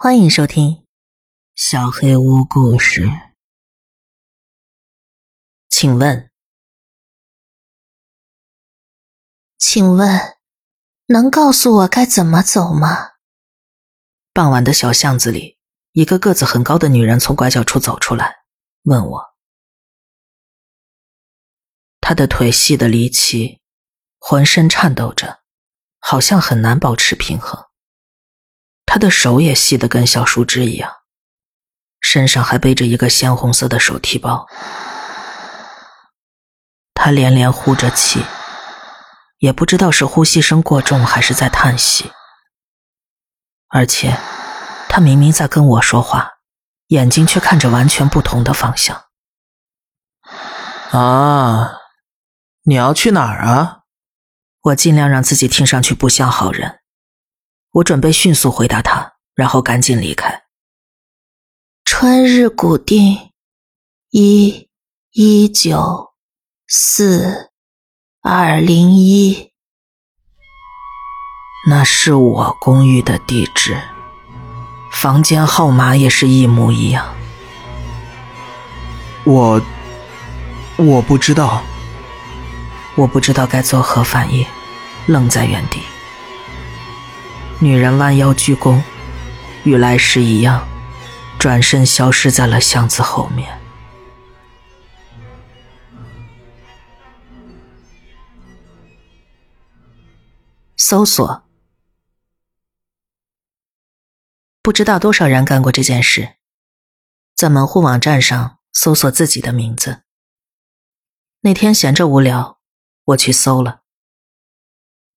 欢迎收听《小黑屋故事》。请问，请问，能告诉我该怎么走吗？傍晚的小巷子里，一个个子很高的女人从拐角处走出来，问我。她的腿细得离奇，浑身颤抖着，好像很难保持平衡。她的手也细得跟小树枝一样，身上还背着一个鲜红色的手提包。他连连呼着气，也不知道是呼吸声过重还是在叹息。而且，他明明在跟我说话，眼睛却看着完全不同的方向。啊，你要去哪儿啊？我尽量让自己听上去不像好人。我准备迅速回答他，然后赶紧离开。春日古町，一一九四二零一，那是我公寓的地址，房间号码也是一模一样。我我不知道，我不知道该作何反应，愣在原地。女人弯腰鞠躬，与来时一样，转身消失在了巷子后面。搜索，不知道多少人干过这件事，在门户网站上搜索自己的名字。那天闲着无聊，我去搜了，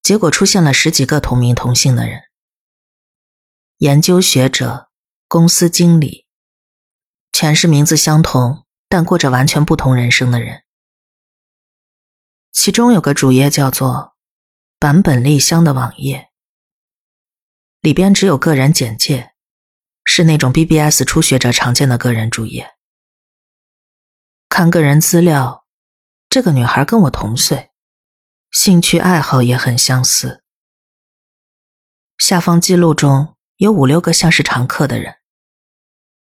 结果出现了十几个同名同姓的人。研究学者、公司经理，全是名字相同但过着完全不同人生的人。其中有个主页叫做“坂本丽香”的网页，里边只有个人简介，是那种 BBS 初学者常见的个人主页。看个人资料，这个女孩跟我同岁，兴趣爱好也很相似。下方记录中。有五六个像是常客的人，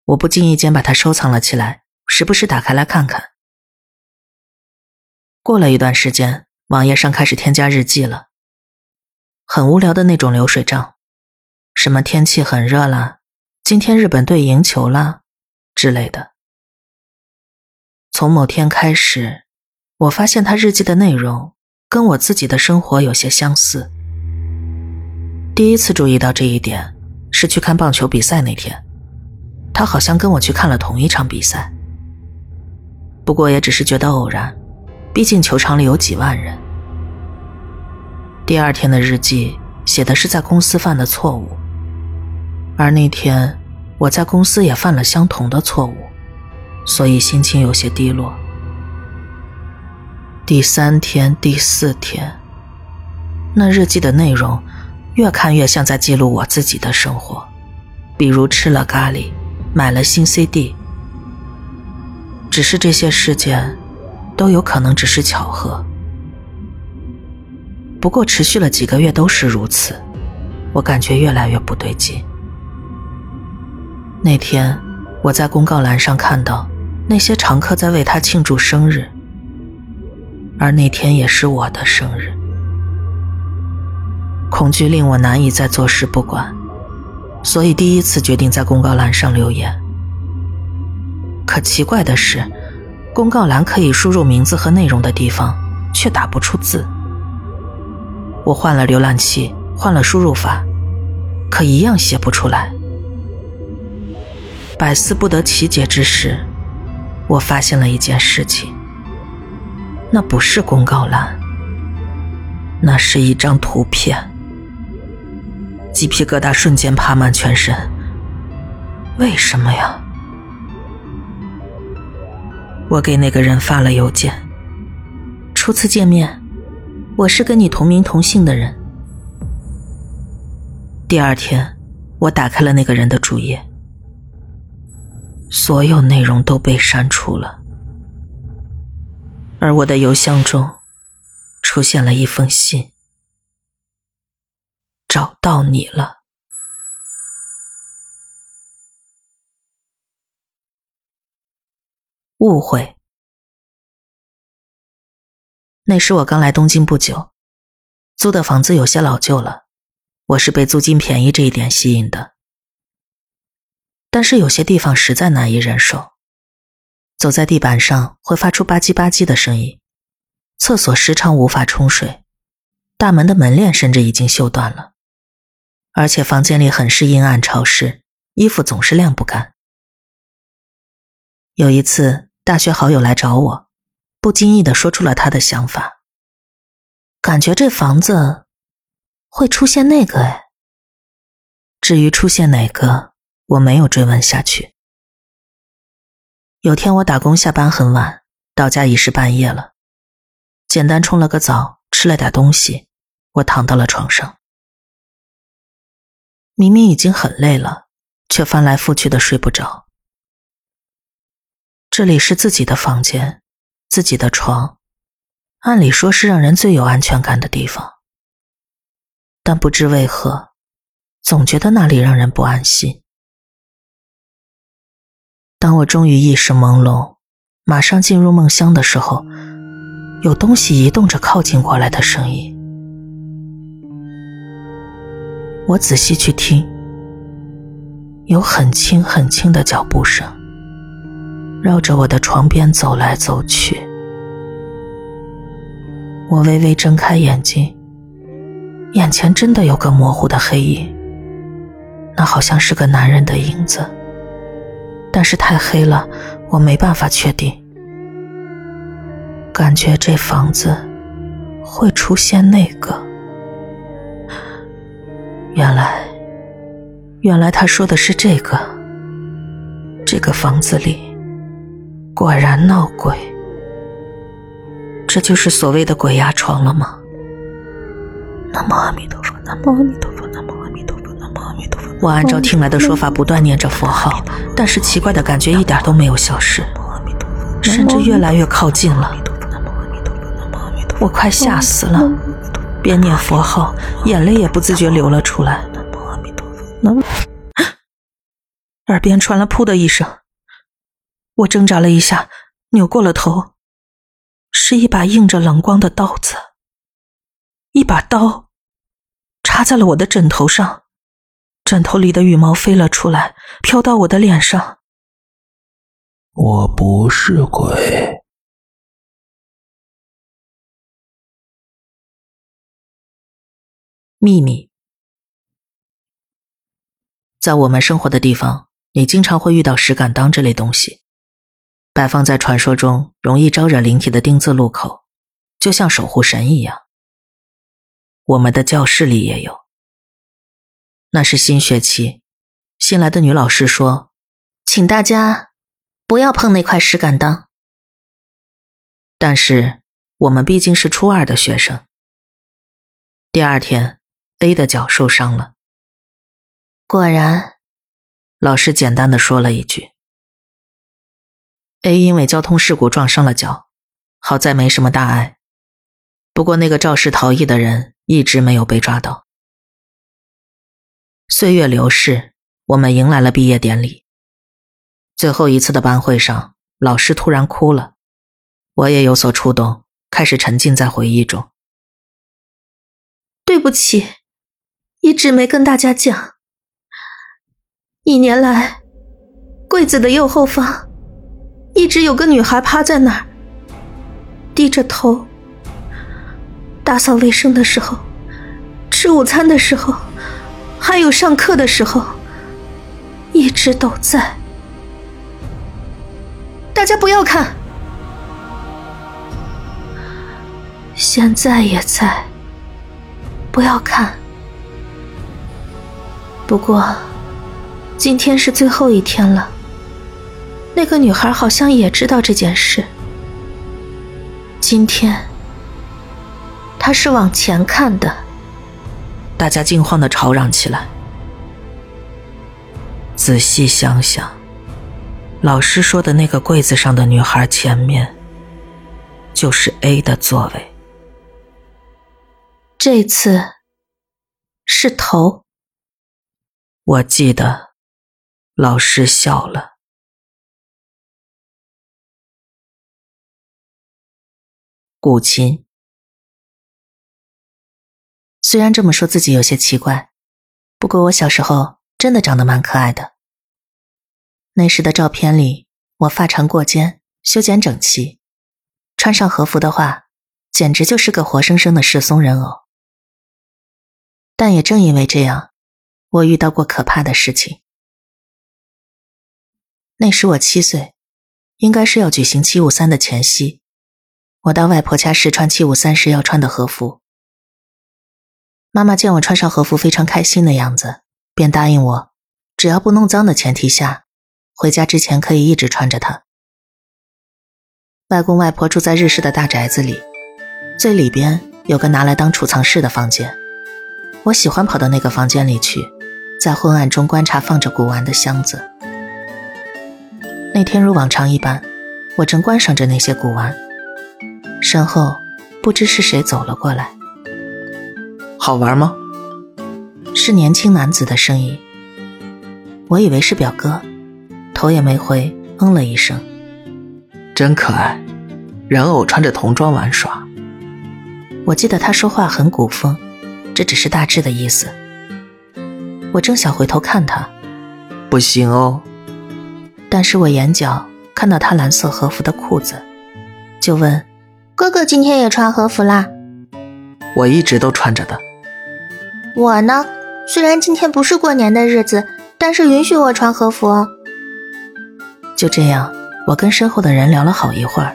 我不经意间把它收藏了起来，时不时打开来看看。过了一段时间，网页上开始添加日记了，很无聊的那种流水账，什么天气很热啦，今天日本队赢球啦之类的。从某天开始，我发现他日记的内容跟我自己的生活有些相似，第一次注意到这一点。是去看棒球比赛那天，他好像跟我去看了同一场比赛。不过也只是觉得偶然，毕竟球场里有几万人。第二天的日记写的是在公司犯的错误，而那天我在公司也犯了相同的错误，所以心情有些低落。第三天、第四天，那日记的内容。越看越像在记录我自己的生活，比如吃了咖喱，买了新 CD。只是这些事件，都有可能只是巧合。不过持续了几个月都是如此，我感觉越来越不对劲。那天我在公告栏上看到那些常客在为他庆祝生日，而那天也是我的生日。恐惧令我难以再坐视不管，所以第一次决定在公告栏上留言。可奇怪的是，公告栏可以输入名字和内容的地方，却打不出字。我换了浏览器，换了输入法，可一样写不出来。百思不得其解之时，我发现了一件事情：那不是公告栏，那是一张图片。鸡皮疙瘩瞬间爬满全身。为什么呀？我给那个人发了邮件。初次见面，我是跟你同名同姓的人。第二天，我打开了那个人的主页，所有内容都被删除了，而我的邮箱中出现了一封信。找到你了。误会。那时我刚来东京不久租的房子有些老旧了我是被租金便宜这一点吸引的。但是有些地方实在难以忍受走在地板上会发出吧唧吧唧的声音厕所时常无法冲水大门的门链甚至已经锈断了。而且房间里很是阴暗潮湿，衣服总是晾不干。有一次，大学好友来找我，不经意的说出了他的想法，感觉这房子会出现那个哎。至于出现哪个，我没有追问下去。有天我打工下班很晚，到家已是半夜了，简单冲了个澡，吃了点东西，我躺到了床上。明明已经很累了，却翻来覆去的睡不着。这里是自己的房间，自己的床，按理说是让人最有安全感的地方，但不知为何，总觉得那里让人不安心。当我终于意识朦胧，马上进入梦乡的时候，有东西移动着靠近过来的声音。我仔细去听，有很轻很轻的脚步声。绕着我的床边走来走去，我微微睁开眼睛，眼前真的有个模糊的黑影，那好像是个男人的影子，但是太黑了，我没办法确定。感觉这房子会出现那个，原来，原来他说的是这个，这个房子里。果然闹鬼，这就是所谓的鬼压床了吗？南无阿弥陀佛，南无阿弥陀佛，南无阿弥陀佛，南无阿弥陀佛。我按照听来的说法不断念着佛号，但是奇怪的感觉一点都没有消失，甚至越来越靠近了。我快吓死了，边念佛号，眼泪也不自觉流了出来。耳边传来“噗”的一声。我挣扎了一下，扭过了头，是一把映着冷光的刀子。一把刀插在了我的枕头上，枕头里的羽毛飞了出来，飘到我的脸上。我不是鬼。秘密，在我们生活的地方，你经常会遇到石敢当这类东西。摆放在传说中容易招惹灵体的丁字路口，就像守护神一样。我们的教室里也有。那是新学期，新来的女老师说：“请大家不要碰那块石敢当。”但是我们毕竟是初二的学生。第二天，A 的脚受伤了。果然，老师简单的说了一句。A 因为交通事故撞伤了脚，好在没什么大碍。不过那个肇事逃逸的人一直没有被抓到。岁月流逝，我们迎来了毕业典礼。最后一次的班会上，老师突然哭了，我也有所触动，开始沉浸在回忆中。对不起，一直没跟大家讲。一年来，柜子的右后方。一直有个女孩趴在那儿，低着头，打扫卫生的时候，吃午餐的时候，还有上课的时候，一直都在。大家不要看，现在也在，不要看。不过，今天是最后一天了。那个女孩好像也知道这件事。今天，她是往前看的。大家惊慌的吵嚷起来。仔细想想，老师说的那个柜子上的女孩前面，就是 A 的座位。这次是头。我记得，老师笑了。古琴。虽然这么说自己有些奇怪，不过我小时候真的长得蛮可爱的。那时的照片里，我发长过肩，修剪整齐，穿上和服的话，简直就是个活生生的世松人偶。但也正因为这样，我遇到过可怕的事情。那时我七岁，应该是要举行七五三的前夕，我到外婆家试穿七五三时要穿的和服。妈妈见我穿上和服非常开心的样子，便答应我，只要不弄脏的前提下，回家之前可以一直穿着它。外公外婆住在日式的大宅子里，最里边有个拿来当储藏室的房间，我喜欢跑到那个房间里去，在昏暗中观察放着古玩的箱子。那天如往常一般，我正观赏着那些古玩，身后不知是谁走了过来。好玩吗？是年轻男子的声音。我以为是表哥，头也没回，嗯了一声。真可爱，人偶穿着童装玩耍。我记得他说话很古风，这只是大致的意思。我正想回头看他，不行哦。但是我眼角看到他蓝色和服的裤子，就问：“哥哥今天也穿和服啦？”我一直都穿着的。我呢，虽然今天不是过年的日子，但是允许我穿和服。就这样，我跟身后的人聊了好一会儿，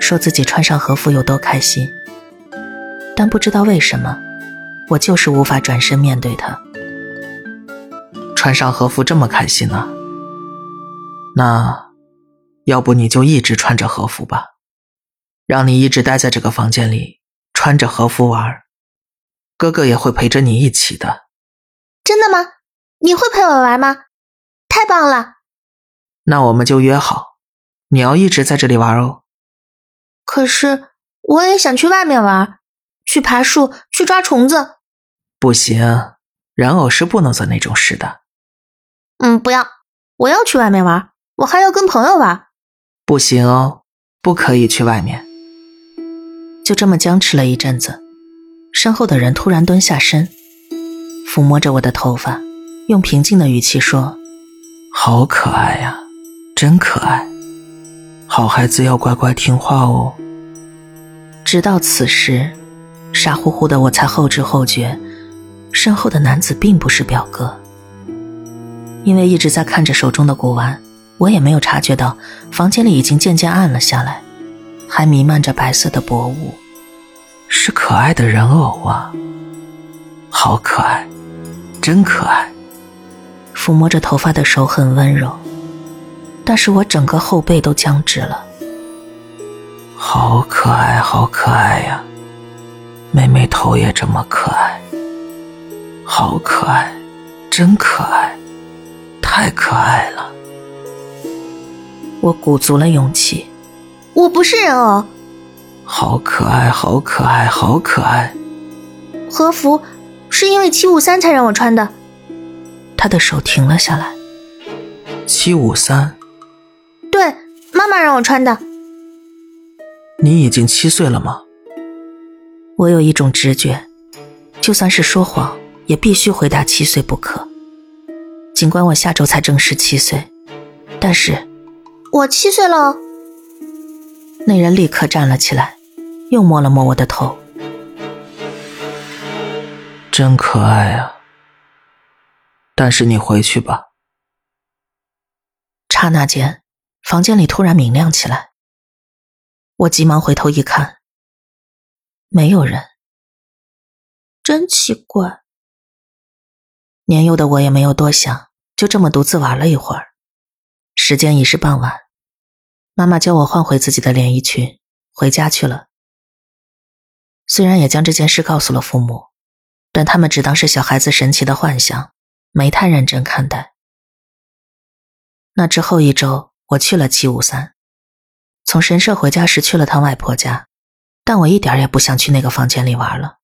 说自己穿上和服有多开心。但不知道为什么，我就是无法转身面对他。穿上和服这么开心呢？那，要不你就一直穿着和服吧，让你一直待在这个房间里，穿着和服玩。哥哥也会陪着你一起的，真的吗？你会陪我玩吗？太棒了！那我们就约好，你要一直在这里玩哦。可是我也想去外面玩，去爬树，去抓虫子。不行，人偶是不能做那种事的。嗯，不要，我要去外面玩，我还要跟朋友玩。不行哦，不可以去外面。就这么僵持了一阵子。身后的人突然蹲下身，抚摸着我的头发，用平静的语气说：“好可爱呀，真可爱，好孩子要乖乖听话哦。”直到此时，傻乎乎的我才后知后觉，身后的男子并不是表哥。因为一直在看着手中的古玩，我也没有察觉到房间里已经渐渐暗了下来，还弥漫着白色的薄雾。是可爱的人偶啊，好可爱，真可爱。抚摸着头发的手很温柔，但是我整个后背都僵直了。好可爱，好可爱呀！妹妹头也这么可爱，好可爱，真可爱，太可爱了。我鼓足了勇气，我不是人偶。好可爱，好可爱，好可爱！和服是因为七五三才让我穿的。他的手停了下来。七五三，对，妈妈让我穿的。你已经七岁了吗？我有一种直觉，就算是说谎，也必须回答七岁不可。尽管我下周才正十七岁，但是，我七岁了。那人立刻站了起来。又摸了摸我的头，真可爱啊！但是你回去吧。刹那间，房间里突然明亮起来。我急忙回头一看，没有人。真奇怪。年幼的我也没有多想，就这么独自玩了一会儿。时间已是傍晚，妈妈叫我换回自己的连衣裙，回家去了。虽然也将这件事告诉了父母，但他们只当是小孩子神奇的幻想，没太认真看待。那之后一周，我去了七五三，从神社回家时去了趟外婆家，但我一点也不想去那个房间里玩了。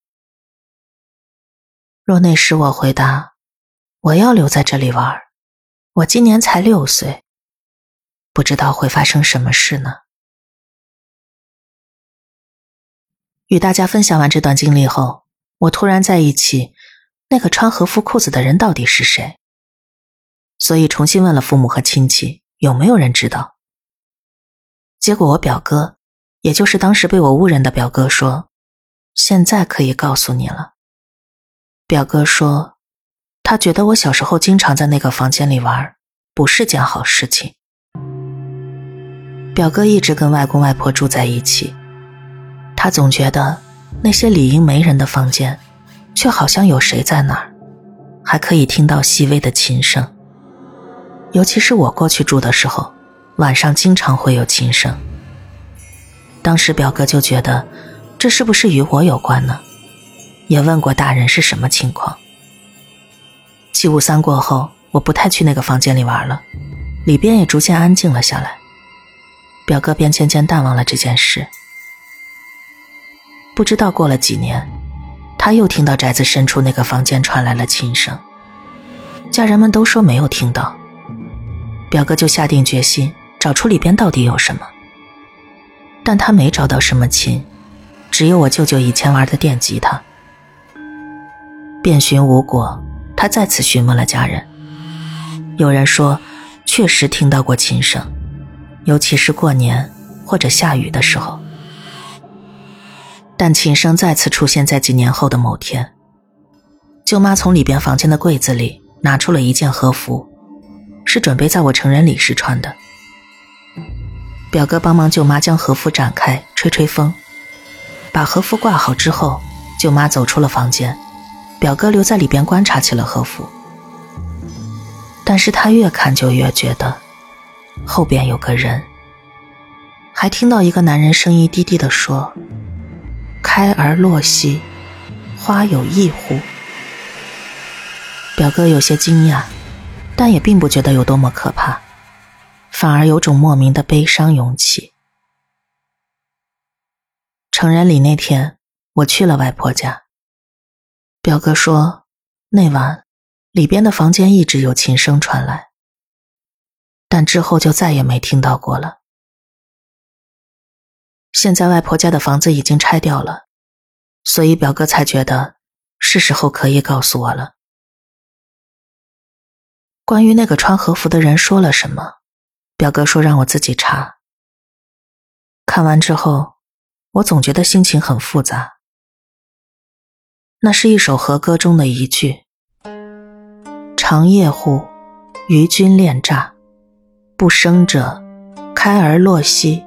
若那时我回答我要留在这里玩，我今年才六岁，不知道会发生什么事呢？与大家分享完这段经历后，我突然在意起那个穿和服裤子的人到底是谁，所以重新问了父母和亲戚有没有人知道。结果我表哥，也就是当时被我误认的表哥说，现在可以告诉你了。表哥说，他觉得我小时候经常在那个房间里玩，不是件好事情。表哥一直跟外公外婆住在一起，他总觉得那些理应没人的房间，却好像有谁在那儿，还可以听到细微的琴声。尤其是我过去住的时候，晚上经常会有琴声。当时表哥就觉得，这是不是与我有关呢？也问过大人是什么情况。七五三过后，我不太去那个房间里玩了，里边也逐渐安静了下来。表哥便渐渐淡忘了这件事。不知道过了几年，他又听到宅子深处那个房间传来了琴声。家人们都说没有听到，表哥就下定决心找出里边到底有什么。但他没找到什么琴，只有我舅舅以前玩的电吉他。遍寻无果，他再次询问了家人。有人说，确实听到过琴声。尤其是过年或者下雨的时候，但琴声再次出现在几年后的某天。舅妈从里边房间的柜子里拿出了一件和服，是准备在我成人礼时穿的。表哥帮忙舅妈将和服展开，吹吹风，把和服挂好之后，舅妈走出了房间，表哥留在里边观察起了和服。但是他越看就越觉得。后边有个人，还听到一个男人声音低低的说：“开而落兮，花有意乎？”表哥有些惊讶，但也并不觉得有多么可怕，反而有种莫名的悲伤涌起。成人礼那天，我去了外婆家。表哥说，那晚里边的房间一直有琴声传来。但之后就再也没听到过了。现在外婆家的房子已经拆掉了，所以表哥才觉得是时候可以告诉我了。关于那个穿和服的人说了什么，表哥说让我自己查。看完之后，我总觉得心情很复杂。那是一首和歌中的一句：“长夜户，与君恋乍。”不生者，开而落兮，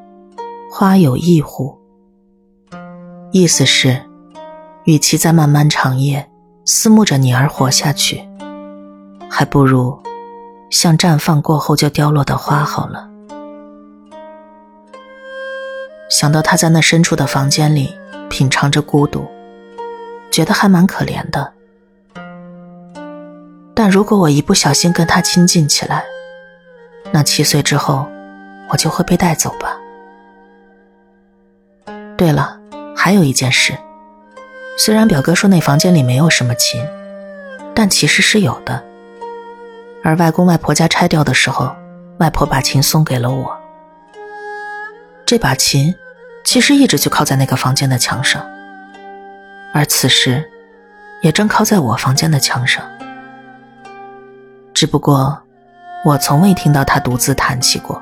花有意乎？意思是，与其在漫漫长夜思慕着你而活下去，还不如像绽放过后就凋落的花好了。想到他在那深处的房间里品尝着孤独，觉得还蛮可怜的。但如果我一不小心跟他亲近起来，那七岁之后，我就会被带走吧。对了，还有一件事，虽然表哥说那房间里没有什么琴，但其实是有的。而外公外婆家拆掉的时候，外婆把琴送给了我。这把琴其实一直就靠在那个房间的墙上，而此时也正靠在我房间的墙上，只不过。我从未听到他独自弹起过。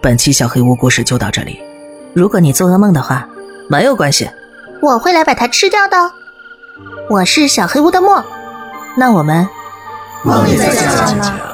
本期小黑屋故事就到这里。如果你做噩梦的话，没有关系，我会来把它吃掉的。我是小黑屋的墨，那我们梦里再见了。